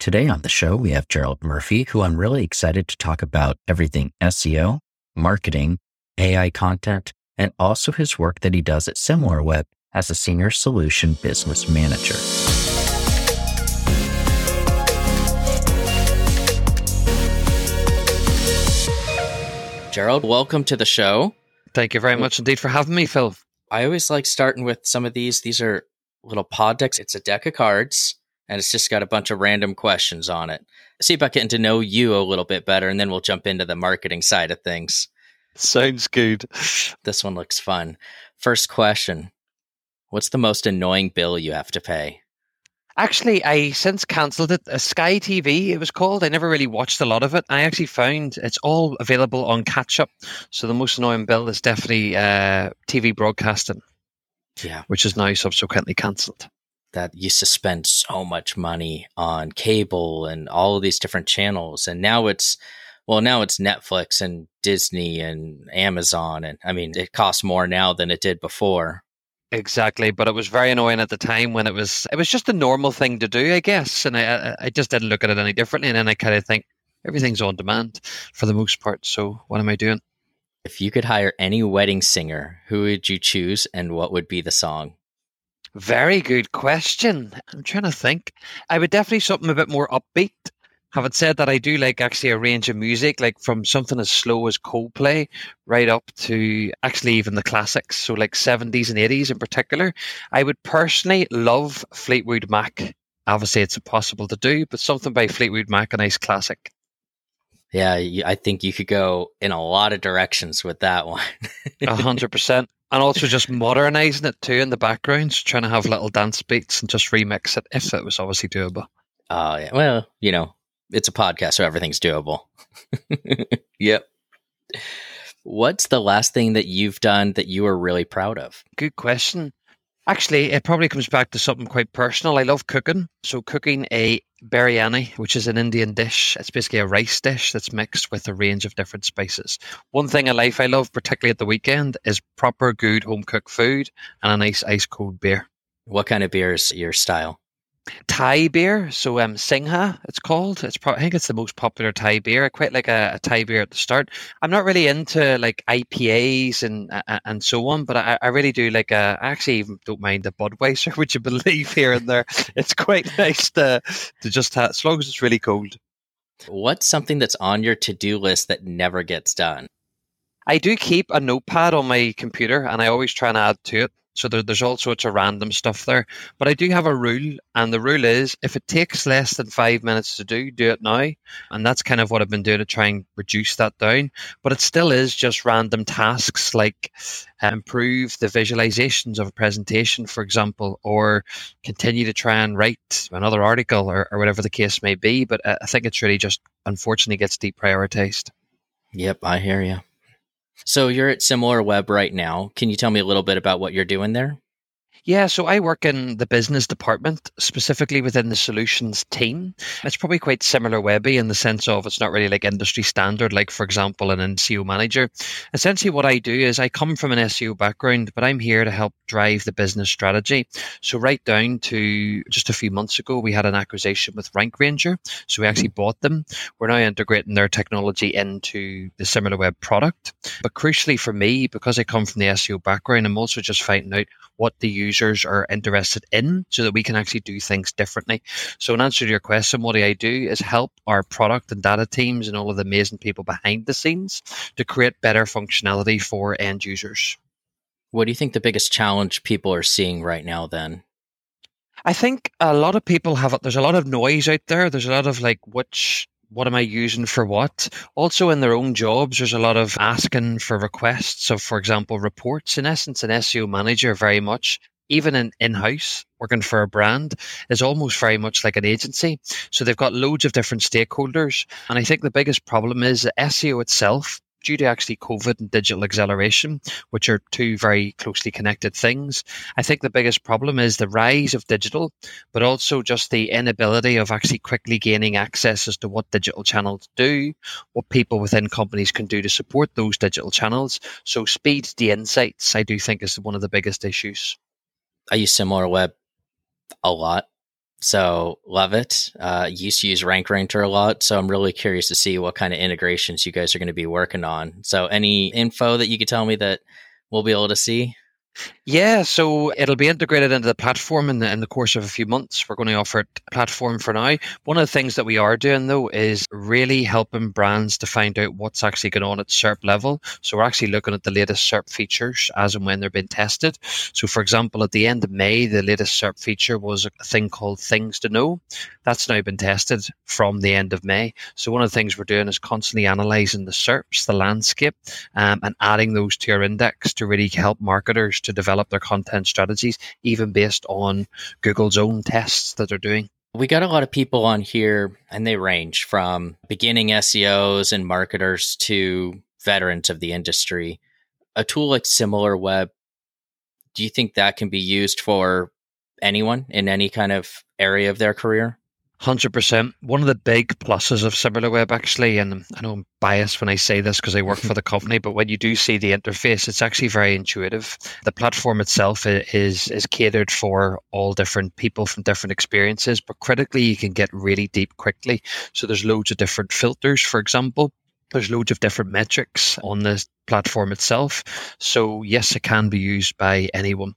Today on the show, we have Gerald Murphy, who I'm really excited to talk about everything SEO, marketing, AI content, and also his work that he does at SimilarWeb as a senior solution business manager. Gerald, welcome to the show. Thank you very much indeed for having me, Phil. I always like starting with some of these. These are little pod decks. It's a deck of cards and it's just got a bunch of random questions on it. See about getting to know you a little bit better, and then we'll jump into the marketing side of things. Sounds good. This one looks fun. First question What's the most annoying bill you have to pay? Actually, I since cancelled it. A Sky TV, it was called. I never really watched a lot of it. I actually found it's all available on catch up. So the most annoying bill is definitely uh, TV broadcasting. Yeah. Which is now subsequently cancelled that used to spend so much money on cable and all of these different channels and now it's well now it's netflix and disney and amazon and i mean it costs more now than it did before. Exactly but it was very annoying at the time when it was it was just a normal thing to do i guess and i i just didn't look at it any differently and then i kind of think everything's on demand for the most part so what am i doing? If you could hire any wedding singer who would you choose and what would be the song very good question. I'm trying to think. I would definitely something a bit more upbeat. Having said that, I do like actually a range of music, like from something as slow as Coldplay right up to actually even the classics. So, like 70s and 80s in particular. I would personally love Fleetwood Mac. Obviously, it's impossible to do, but something by Fleetwood Mac, a nice classic. Yeah, I think you could go in a lot of directions with that one. A hundred percent and also just modernizing it too in the background, so trying to have little dance beats and just remix it if it was obviously doable. Oh yeah, well, you know, it's a podcast, so everything's doable. yep. What's the last thing that you've done that you are really proud of? Good question. Actually, it probably comes back to something quite personal. I love cooking. So, cooking a biryani, which is an Indian dish, it's basically a rice dish that's mixed with a range of different spices. One thing in life I love, particularly at the weekend, is proper good home cooked food and a nice ice cold beer. What kind of beer is your style? Thai beer. So um, Singha, it's called. It's pro- I think it's the most popular Thai beer. I quite like a, a, Thai beer at the start. I'm not really into like IPAs and uh, and so on, but I, I really do like. A, I actually even don't mind the Budweiser, which you believe here and there. it's quite nice to to just have, as long as it's really cold. What's something that's on your to do list that never gets done? I do keep a notepad on my computer, and I always try and add to it. So there, there's all sorts of random stuff there. But I do have a rule, and the rule is if it takes less than five minutes to do, do it now. And that's kind of what I've been doing to try and reduce that down. But it still is just random tasks like uh, improve the visualizations of a presentation, for example, or continue to try and write another article or, or whatever the case may be. But uh, I think it's really just unfortunately gets deprioritized. Yep, I hear you. So you're at SimilarWeb right now. Can you tell me a little bit about what you're doing there? Yeah, so I work in the business department, specifically within the solutions team. It's probably quite SimilarWebby in the sense of it's not really like industry standard, like, for example, an SEO manager. Essentially, what I do is I come from an SEO background, but I'm here to help drive the business strategy. So, right down to just a few months ago, we had an acquisition with Rank Ranger. So, we actually bought them. We're now integrating their technology into the SimilarWeb product. But crucially for me, because I come from the SEO background, I'm also just finding out what the users are interested in so that we can actually do things differently. So, in answer to your question, what do I do is help our product and data teams and all of the amazing people behind the scenes to create better functionality for end users. What do you think the biggest challenge people are seeing right now then? I think a lot of people have there's a lot of noise out there. There's a lot of like which what am I using for what? Also, in their own jobs, there's a lot of asking for requests of, for example, reports. In essence, an SEO manager very much, even in in house, working for a brand, is almost very much like an agency. So they've got loads of different stakeholders. And I think the biggest problem is that SEO itself due to actually COVID and digital acceleration, which are two very closely connected things. I think the biggest problem is the rise of digital, but also just the inability of actually quickly gaining access as to what digital channels do, what people within companies can do to support those digital channels. So speed to insights, I do think is one of the biggest issues. I use SimilarWeb a lot So love it. Uh, used to use RankRanger a lot, so I'm really curious to see what kind of integrations you guys are going to be working on. So any info that you could tell me that we'll be able to see? Yeah, so it'll be integrated into the platform in the in the course of a few months. We're going to offer it platform for now. One of the things that we are doing though is really helping brands to find out what's actually going on at SERP level. So we're actually looking at the latest SERP features as and when they're being tested. So for example, at the end of May, the latest SERP feature was a thing called Things to Know. That's now been tested from the end of May. So one of the things we're doing is constantly analyzing the SERPs, the landscape, um, and adding those to our index to really help marketers to develop their content strategies, even based on Google's own tests that they're doing. We got a lot of people on here, and they range from beginning SEOs and marketers to veterans of the industry. A tool like SimilarWeb, do you think that can be used for anyone in any kind of area of their career? Hundred percent. One of the big pluses of SimilarWeb, actually, and I know I'm biased when I say this because I work for the company, but when you do see the interface, it's actually very intuitive. The platform itself is is catered for all different people from different experiences, but critically, you can get really deep quickly. So there's loads of different filters, for example. There's loads of different metrics on the platform itself. So yes, it can be used by anyone.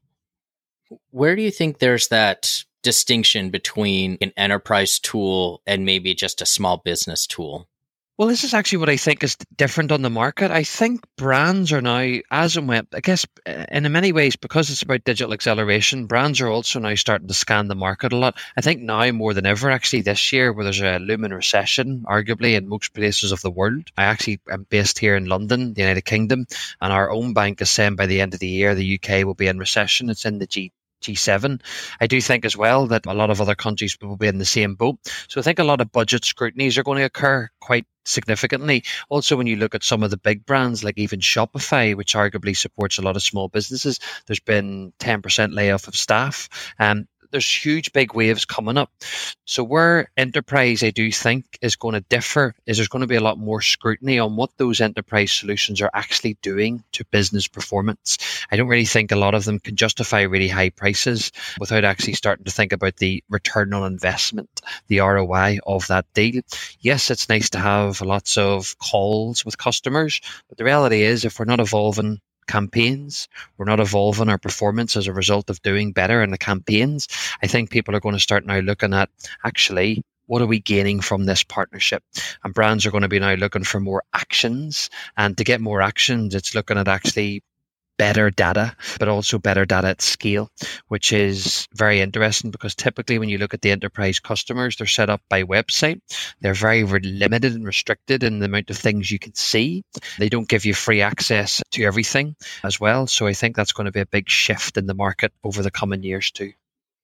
Where do you think there's that distinction between an enterprise tool and maybe just a small business tool? Well, this is actually what I think is different on the market. I think brands are now, as and when, I guess, uh, in many ways, because it's about digital acceleration, brands are also now starting to scan the market a lot. I think now more than ever, actually, this year, where there's a looming recession, arguably in most places of the world. I actually am based here in London, the United Kingdom, and our own bank is saying by the end of the year, the UK will be in recession. It's in the G G7. I do think as well that a lot of other countries will be in the same boat. So I think a lot of budget scrutinies are going to occur quite significantly. Also, when you look at some of the big brands, like even Shopify, which arguably supports a lot of small businesses, there's been 10% layoff of staff. Um, there's huge big waves coming up. So where enterprise, I do think, is going to differ is there's going to be a lot more scrutiny on what those enterprise solutions are actually doing to business performance. I don't really think a lot of them can justify really high prices without actually starting to think about the return on investment, the ROI of that deal. Yes, it's nice to have lots of calls with customers, but the reality is if we're not evolving campaigns. We're not evolving our performance as a result of doing better in the campaigns. I think people are going to start now looking at actually what are we gaining from this partnership? And brands are going to be now looking for more actions. And to get more actions, it's looking at actually better data, but also better data at scale, which is very interesting because typically when you look at the enterprise customers, they're set up by website. They're very limited and restricted in the amount of things you can see. They don't give you free access to everything as well. So I think that's going to be a big shift in the market over the coming years too.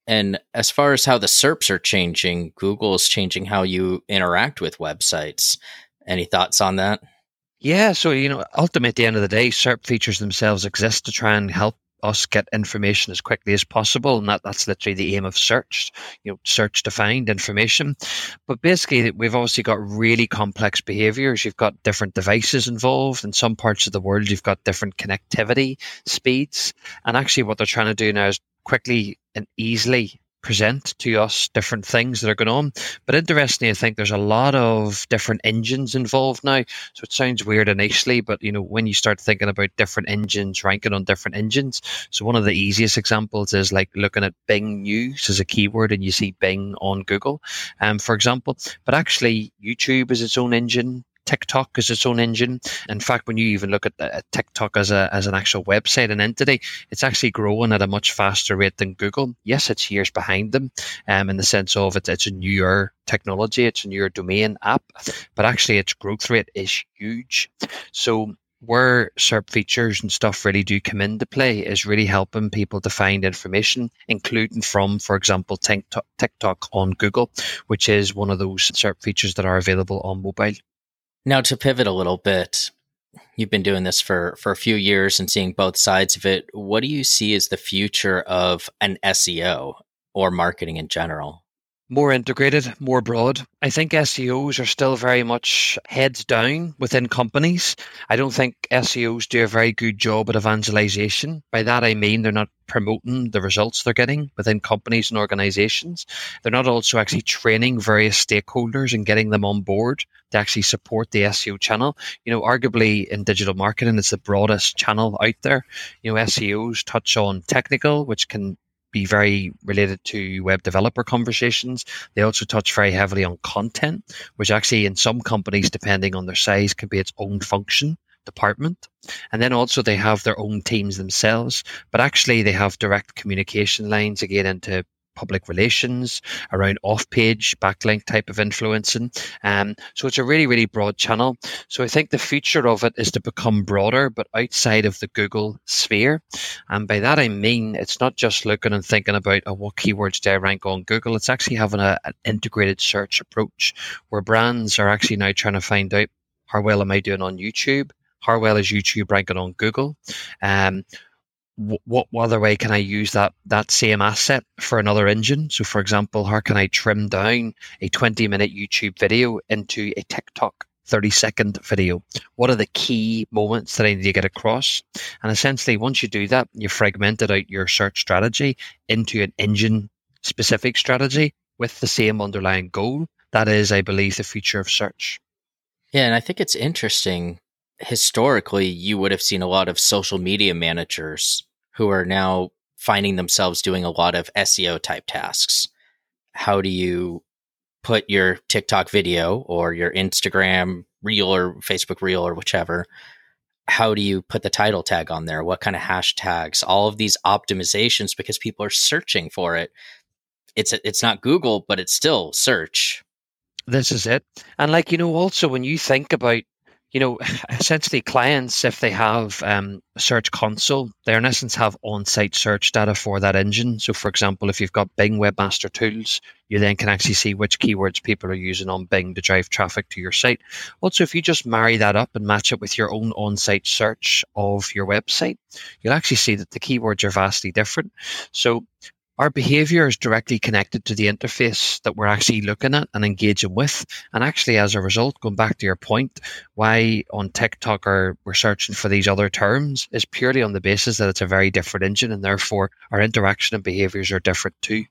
And as far as how the SERPs are changing, Google is changing how you interact with websites. Any thoughts on that? Yeah, so you know, ultimately, at the end of the day, SERP features themselves exist to try and help us get information as quickly as possible, and that, that's literally the aim of search. You know, search to find information. But basically, we've obviously got really complex behaviors. You've got different devices involved. In some parts of the world, you've got different connectivity speeds, and actually, what they're trying to do now is quickly and easily present to us different things that are going on. But interestingly, I think there's a lot of different engines involved now. So it sounds weird initially, but you know, when you start thinking about different engines ranking on different engines, so one of the easiest examples is like looking at Bing News as a keyword and you see Bing on Google, um, for example. But actually, YouTube is its own engine. TikTok as its own engine. In fact, when you even look at, at TikTok as a as an actual website and entity, it's actually growing at a much faster rate than Google. Yes, it's years behind them, um, in the sense of it's it's a newer technology, it's a newer domain app, but actually its growth rate is huge. So where SERP features and stuff really do come into play is really helping people to find information, including from, for example, TikTok on Google, which is one of those SERP features that are available on mobile. Now, to pivot a little bit, you've been doing this for, for a few years and seeing both sides of it. What do you see as the future of an SEO or marketing in general? More integrated, more broad. I think SEOs are still very much heads down within companies. I don't think SEOs do a very good job at evangelization. By that, I mean they're not promoting the results they're getting within companies and organizations. They're not also actually training various stakeholders and getting them on board to actually support the SEO channel. You know, arguably in digital marketing, it's the broadest channel out there. You know, SEOs touch on technical, which can be very related to web developer conversations. They also touch very heavily on content, which actually in some companies, depending on their size, can be its own function department. And then also they have their own teams themselves, but actually they have direct communication lines again into public relations, around off page backlink type of influencing. Um, so it's a really, really broad channel. So I think the future of it is to become broader, but outside of the Google sphere. And by that I mean it's not just looking and thinking about oh, what keywords do I rank on Google. It's actually having a, an integrated search approach where brands are actually now trying to find out how well am I doing on YouTube? How well is YouTube ranking on Google? Um, what other way can I use that that same asset for another engine? So, for example, how can I trim down a 20 minute YouTube video into a TikTok 30 second video? What are the key moments that I need to get across? And essentially, once you do that, you fragmented out your search strategy into an engine specific strategy with the same underlying goal. That is, I believe, the future of search. Yeah, and I think it's interesting. Historically, you would have seen a lot of social media managers who are now finding themselves doing a lot of SEO type tasks. How do you put your TikTok video or your Instagram reel or Facebook reel or whichever? How do you put the title tag on there? What kind of hashtags? All of these optimizations because people are searching for it. It's it's not Google, but it's still search. This is it. And like you know, also when you think about you know, essentially clients, if they have um, search console, they in essence have on-site search data for that engine. So, for example, if you've got Bing Webmaster Tools, you then can actually see which keywords people are using on Bing to drive traffic to your site. Also, if you just marry that up and match it with your own on-site search of your website, you'll actually see that the keywords are vastly different. So our behavior is directly connected to the interface that we're actually looking at and engaging with. And actually, as a result, going back to your point, why on TikTok are we're searching for these other terms is purely on the basis that it's a very different engine and therefore our interaction and behaviors are different too.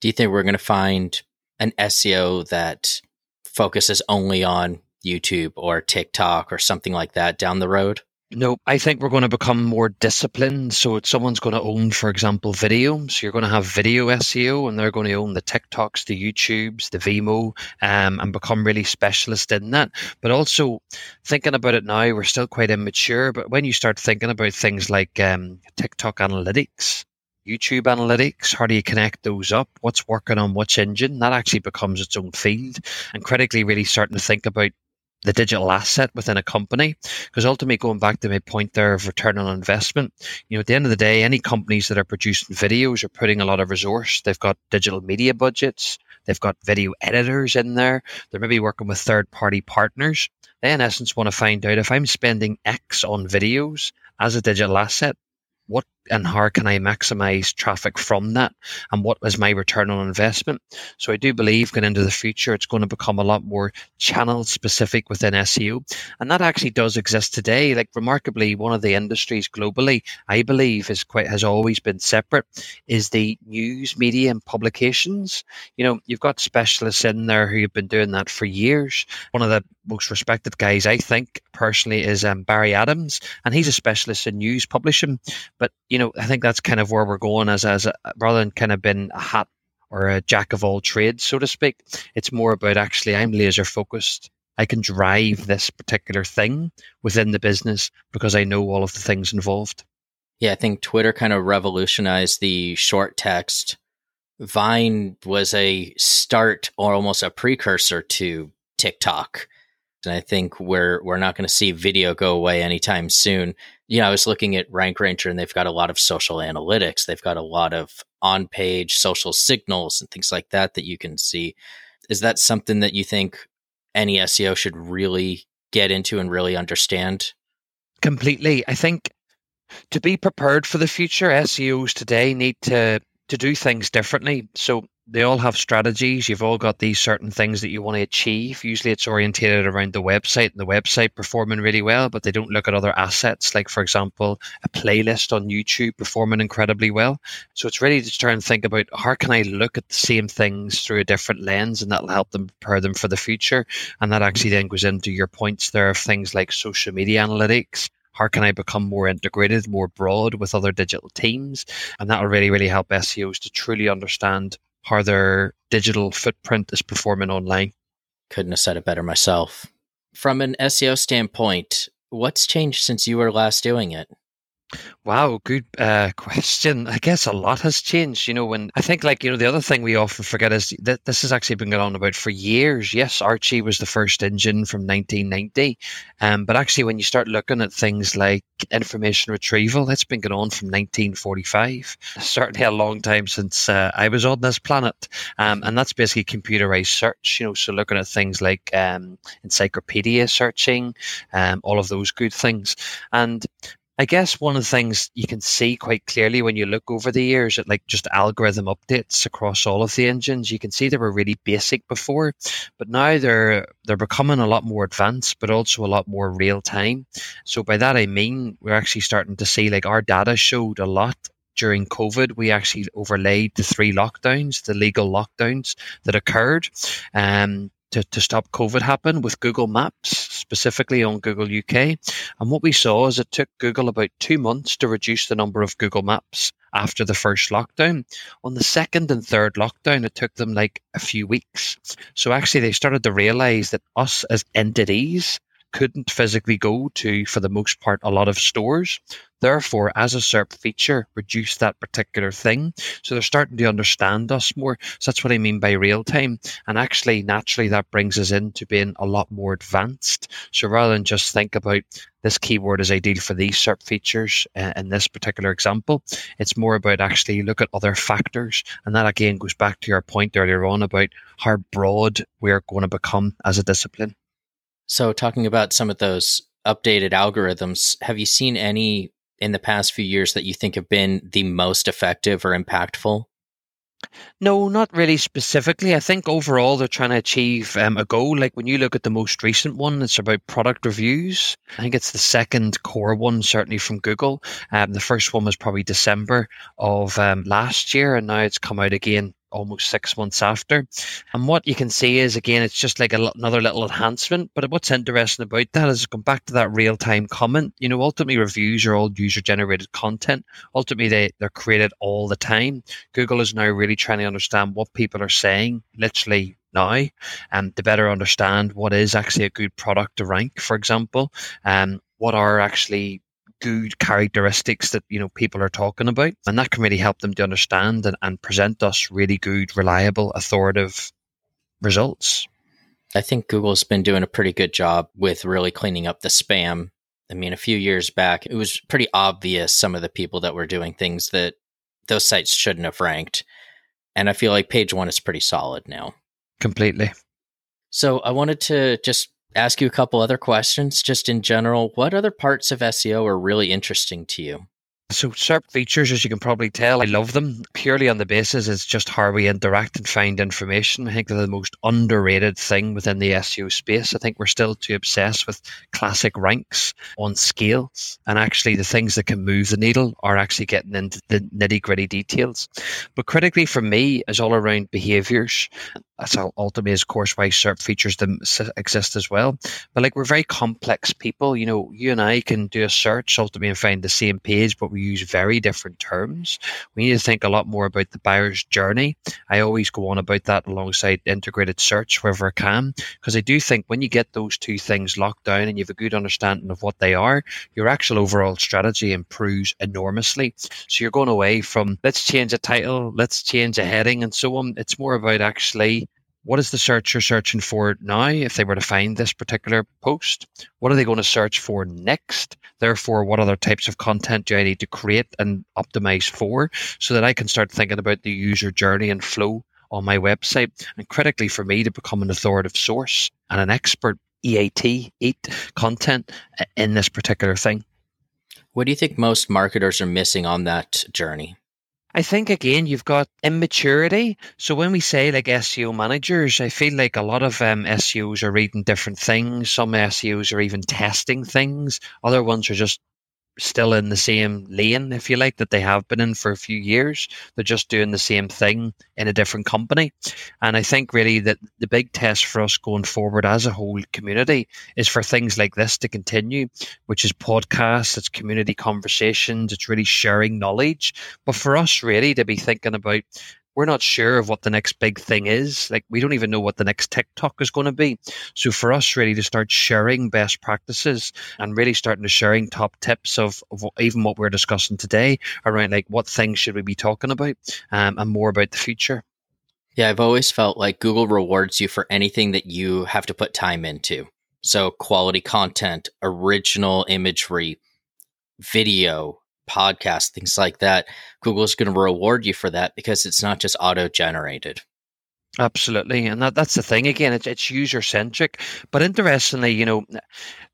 Do you think we're going to find an SEO that focuses only on YouTube or TikTok or something like that down the road? No, I think we're going to become more disciplined. So someone's going to own, for example, video. So you're going to have video SEO, and they're going to own the TikToks, the YouTubes, the Vimeo, um, and become really specialist in that. But also thinking about it now, we're still quite immature. But when you start thinking about things like um, TikTok analytics, YouTube analytics, how do you connect those up? What's working on which engine? That actually becomes its own field. And critically, really starting to think about the digital asset within a company. Because ultimately, going back to my point there of return on investment, you know, at the end of the day, any companies that are producing videos are putting a lot of resource. They've got digital media budgets, they've got video editors in there, they're maybe working with third party partners. They, in essence, want to find out if I'm spending X on videos as a digital asset, what and how can I maximize traffic from that? And what is my return on investment? So I do believe going into the future, it's going to become a lot more channel specific within SEO. And that actually does exist today. Like remarkably, one of the industries globally, I believe is quite, has always been separate is the news media and publications. You know, you've got specialists in there who have been doing that for years. One of the most respected guys, I think personally, is um, Barry Adams, and he's a specialist in news publishing. But you know, I think that's kind of where we're going as as a, rather than kind of being a hat or a jack of all trades, so to speak. It's more about actually I'm laser focused. I can drive this particular thing within the business because I know all of the things involved. Yeah, I think Twitter kind of revolutionized the short text. Vine was a start or almost a precursor to TikTok. And I think we're we're not going to see video go away anytime soon you know, I was looking at Rank Ranger and they've got a lot of social analytics. They've got a lot of on page social signals and things like that that you can see. Is that something that you think any SEO should really get into and really understand? Completely. I think to be prepared for the future, SEOs today need to to do things differently. So they all have strategies. You've all got these certain things that you want to achieve. Usually it's orientated around the website and the website performing really well, but they don't look at other assets, like, for example, a playlist on YouTube performing incredibly well. So it's really to try and think about how can I look at the same things through a different lens and that'll help them prepare them for the future. And that actually then goes into your points there of things like social media analytics how can I become more integrated, more broad with other digital teams? And that will really, really help SEOs to truly understand how their digital footprint is performing online. Couldn't have said it better myself. From an SEO standpoint, what's changed since you were last doing it? Wow, good uh, question. I guess a lot has changed. You know, when I think like you know the other thing we often forget is that this has actually been going on about for years. Yes, Archie was the first engine from 1990, um, but actually when you start looking at things like information retrieval, it's been going on from 1945. Certainly a long time since uh, I was on this planet, um, and that's basically computerized search. You know, so looking at things like um, encyclopedia searching, um, all of those good things, and I guess one of the things you can see quite clearly when you look over the years at like just algorithm updates across all of the engines, you can see they were really basic before, but now they're they're becoming a lot more advanced, but also a lot more real time. So by that I mean we're actually starting to see like our data showed a lot during COVID, we actually overlaid the three lockdowns, the legal lockdowns that occurred. Um, to, to stop COVID happen with Google Maps, specifically on Google UK. And what we saw is it took Google about two months to reduce the number of Google Maps after the first lockdown. On the second and third lockdown, it took them like a few weeks. So actually, they started to realize that us as entities couldn't physically go to, for the most part, a lot of stores. Therefore, as a SERP feature, reduce that particular thing. So they're starting to understand us more. So that's what I mean by real time. And actually, naturally, that brings us into being a lot more advanced. So rather than just think about this keyword is ideal for these SERP features uh, in this particular example, it's more about actually look at other factors. And that again goes back to your point earlier on about how broad we're going to become as a discipline. So, talking about some of those updated algorithms, have you seen any in the past few years that you think have been the most effective or impactful? No, not really specifically. I think overall they're trying to achieve um, a goal. Like when you look at the most recent one, it's about product reviews. I think it's the second core one, certainly from Google. Um, the first one was probably December of um, last year, and now it's come out again almost six months after. And what you can see is again, it's just like another little enhancement. But what's interesting about that is come back to that real time comment. You know, ultimately reviews are all user generated content. Ultimately, they they're created all the time. Google is now really trying to understand what people are saying, literally now and to better understand what is actually a good product to rank, for example, and um, what are actually good characteristics that you know people are talking about. And that can really help them to understand and, and present us really good reliable authoritative results. I think google's been doing a pretty good job with really cleaning up the spam. I mean a few years back it was pretty obvious some of the people that were doing things that those sites shouldn't have ranked. And i feel like page one is pretty solid now. Completely. So i wanted to just ask you a couple other questions just in general. What other parts of SEO are really interesting to you? So SERP features, as you can probably tell, I love them purely on the basis it's just how we interact and find information. I think they're the most underrated thing within the SEO space. I think we're still too obsessed with classic ranks on scale, and actually the things that can move the needle are actually getting into the nitty gritty details. But critically for me is all around behaviors that's ultimately, of course, why SERP features them exist as well. But like we're very complex people, you know, you and I can do a search ultimately and find the same page, but we use very different terms. We need to think a lot more about the buyer's journey. I always go on about that alongside integrated search wherever I can, because I do think when you get those two things locked down and you have a good understanding of what they are, your actual overall strategy improves enormously. So you're going away from let's change a title, let's change a heading, and so on. It's more about actually what is the searcher searching for now if they were to find this particular post? What are they going to search for next? Therefore, what other types of content do I need to create and optimize for so that I can start thinking about the user journey and flow on my website? And critically for me to become an authoritative source and an expert EAT, EAT content uh, in this particular thing. What do you think most marketers are missing on that journey? I think again you've got immaturity. So when we say like SEO managers, I feel like a lot of um, SEOs are reading different things. Some SEOs are even testing things. Other ones are just still in the same lane, if you like, that they have been in for a few years. They're just doing the same thing in a different company. And I think really that the big test for us going forward as a whole community is for things like this to continue, which is podcasts, it's community conversations, it's really sharing knowledge. But for us really to be thinking about we're not sure of what the next big thing is. Like we don't even know what the next TikTok is going to be. So for us really to start sharing best practices and really starting to sharing top tips of, of even what we're discussing today around like what things should we be talking about um, and more about the future. Yeah, I've always felt like Google rewards you for anything that you have to put time into. So quality content, original imagery, video, podcast, things like that, Google's going to reward you for that because it's not just auto generated. Absolutely, and that, that's the thing. Again, it's, it's user centric, but interestingly, you know,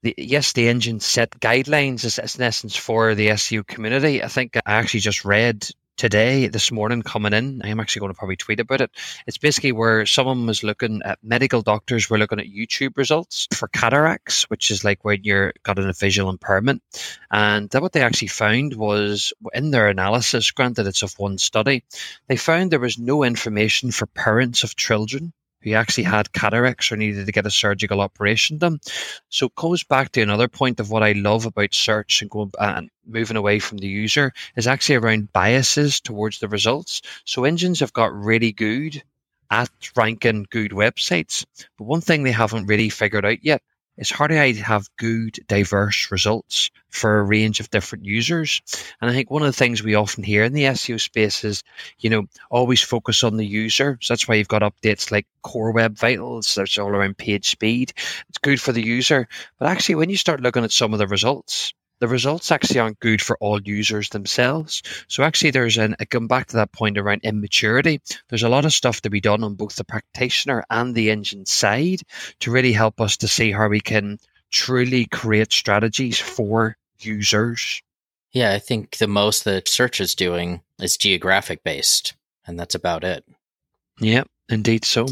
the, yes, the engine set guidelines as, as in essence for the SEO community. I think I actually just read today, this morning, coming in. I'm actually going to probably tweet about it. It's basically where someone was looking at medical doctors were looking at YouTube results for cataracts, which is like when you're got a visual impairment. And what they actually found was in their analysis, granted it's of one study, they found there was no information for parents of children who actually had cataracts or needed to get a surgical operation done. So it goes back to another point of what I love about search and going uh, and moving away from the user is actually around biases towards the results. So engines have got really good at ranking good websites, but one thing they haven't really figured out yet it's do I have good, diverse results for a range of different users? And I think one of the things we often hear in the SEO space is, you know, always focus on the user. So that's why you've got updates like Core Web Vitals, that's all around page speed. It's good for the user. But actually, when you start looking at some of the results, the results actually aren't good for all users themselves. So actually, there's an going back to that point around immaturity. There's a lot of stuff to be done on both the practitioner and the engine side to really help us to see how we can truly create strategies for users. Yeah, I think the most that search is doing is geographic based, and that's about it. Yeah, indeed so.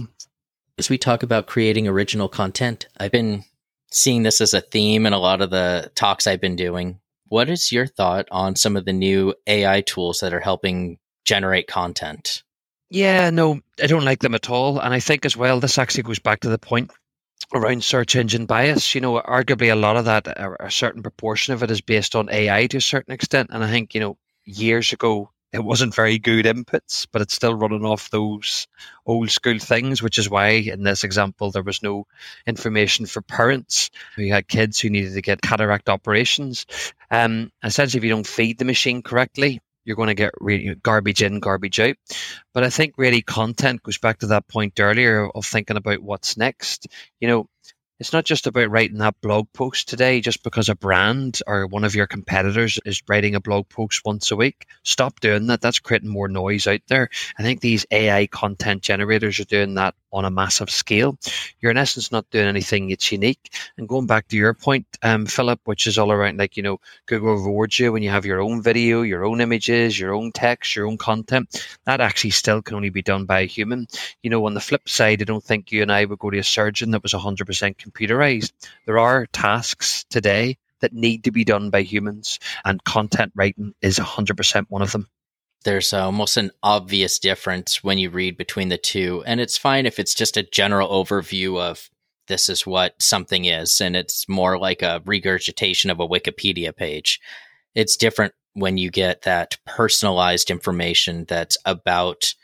As we talk about creating original content, I've been seeing this as a theme in a lot of the talks I've been doing. What is your thought on some of the new AI tools that are helping generate content? Yeah, no, I don't like them at all. And I think as well, this actually goes back to the point around search engine bias. You know, arguably a lot of that, a certain proportion of it is based on AI to a certain extent. And I think, you know, years ago, it wasn't very good inputs, but it's still running off those old school things, which is why in this example there was no information for parents who had kids who needed to get cataract operations. Um, essentially, if you don't feed the machine correctly, you're going to get garbage in, garbage out. But I think really content goes back to that point earlier of thinking about what's next. You know, it's not just about writing that blog post today just because a brand or one of your competitors is writing a blog post once a week. Stop doing that. That's creating more noise out there. I think these AI content generators are doing that on a massive scale. You're in essence not doing anything that's unique. And going back to your point, um, Philip, which is all around like, you know, Google rewards you when you have your own video, your own images, your own text, your own content. That actually still can only be done by a human. You know, on the flip side, I don't think you and I would go to a surgeon that was 100% computerized. There are tasks today that need to be done by humans, and content writing is 100% one of them there's uh, almost an obvious difference when you read between the two. And it's fine if it's just a general overview of this is what something is, and it's more like a regurgitation of a Wikipedia page. It's different when you get that personalized information that's about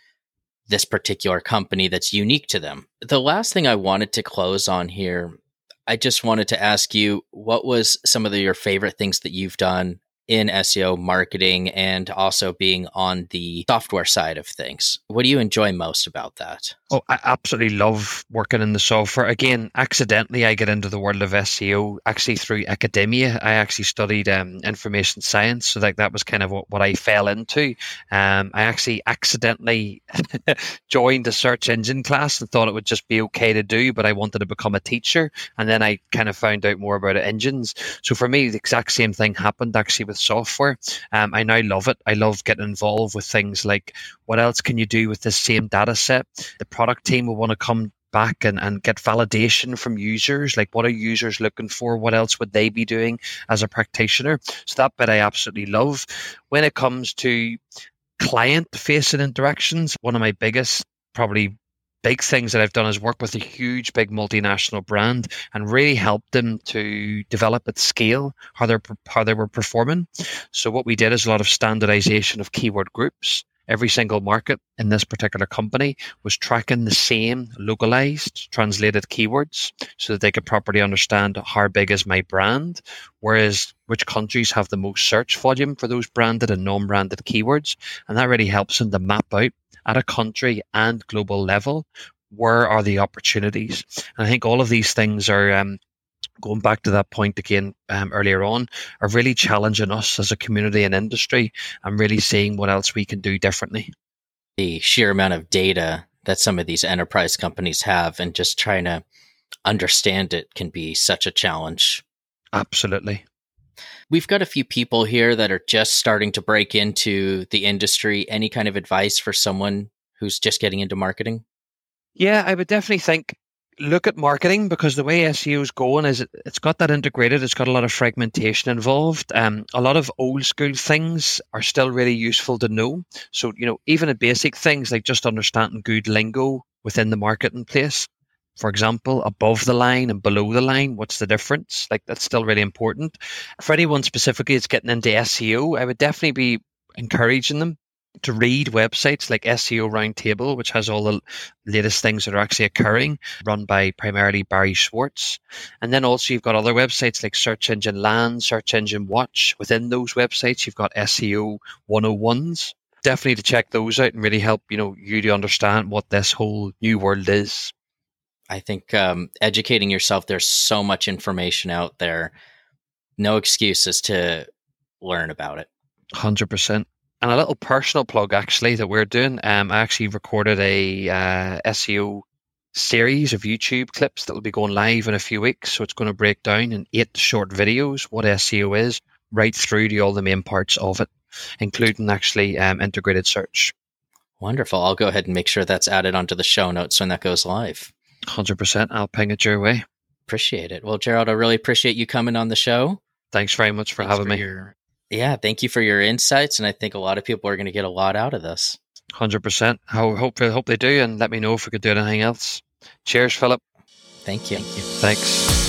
this particular company that's unique to them. The last thing I wanted to close on here, I just wanted to ask you what was some of the, your favorite things that you've done in SEO marketing and also being on the software side of things. What do you enjoy most about that? Oh, I absolutely love working in the software. Again, accidentally, I get into the world of SEO actually through academia. I actually studied um, information science, so like that was kind of what, what I fell into. Um, I actually accidentally joined a search engine class and thought it would just be okay to do, but I wanted to become a teacher, and then I kind of found out more about engines. So for me, the exact same thing happened actually with with software. Um, I now love it. I love getting involved with things like what else can you do with this same data set? The product team will want to come back and, and get validation from users like what are users looking for what else would they be doing as a practitioner so that bit i absolutely love when it comes to client facing interactions one of my biggest probably big things that I've done is work with a huge, big multinational brand and really help them to develop at scale how they're how they were performing. So what we did is a lot of standardization of keyword groups. Every single market in this particular company was tracking the same localized translated keywords so that they could properly understand how big is my brand, whereas which countries have the most search volume for those branded and non-branded keywords. And that really helps them to map out at a country and global level, where are the opportunities? And I think all of these things are um, going back to that point again um, earlier on, are really challenging us as a community and industry and really seeing what else we can do differently. The sheer amount of data that some of these enterprise companies have and just trying to understand it can be such a challenge. Absolutely. We've got a few people here that are just starting to break into the industry. Any kind of advice for someone who's just getting into marketing? Yeah, I would definitely think look at marketing because the way SEO is going is it, has got that integrated. It's got a lot of fragmentation involved. Um, a lot of old school things are still really useful to know. So you know, even the basic things like just understanding good lingo within the marketing place for example, above the line and below the line? What's the difference? Like that's still really important. For anyone specifically that's getting into SEO, I would definitely be encouraging them to read websites like SEO Roundtable, which has all the latest things that are actually occurring, run by primarily Barry Schwartz. And then also you've got other websites like Search Engine Land, Search Engine Watch. Within those websites, you've got SEO 101s. Definitely to check those out and really help, you know, you to understand what this whole new world is. I think um, educating yourself, there's so much information out there. No excuses to learn about it. 100%. And a little personal plug, actually, that we're doing. Um, I actually recorded a uh, SEO series of YouTube clips that will be going live in a few weeks. So it's going to break down in eight short videos what SEO is, right through to all the main parts of it, including actually um, integrated search. Wonderful. I'll go ahead and make sure that's added onto the show notes when that goes live. 100%. I'll ping it your way. Appreciate it. Well, Gerald, I really appreciate you coming on the show. Thanks very much for Thanks having for me. Your, yeah, thank you for your insights. And I think a lot of people are going to get a lot out of this. 100%. I hope, hope they do. And let me know if we could do anything else. Cheers, Philip. Thank you. Thank you. Thanks.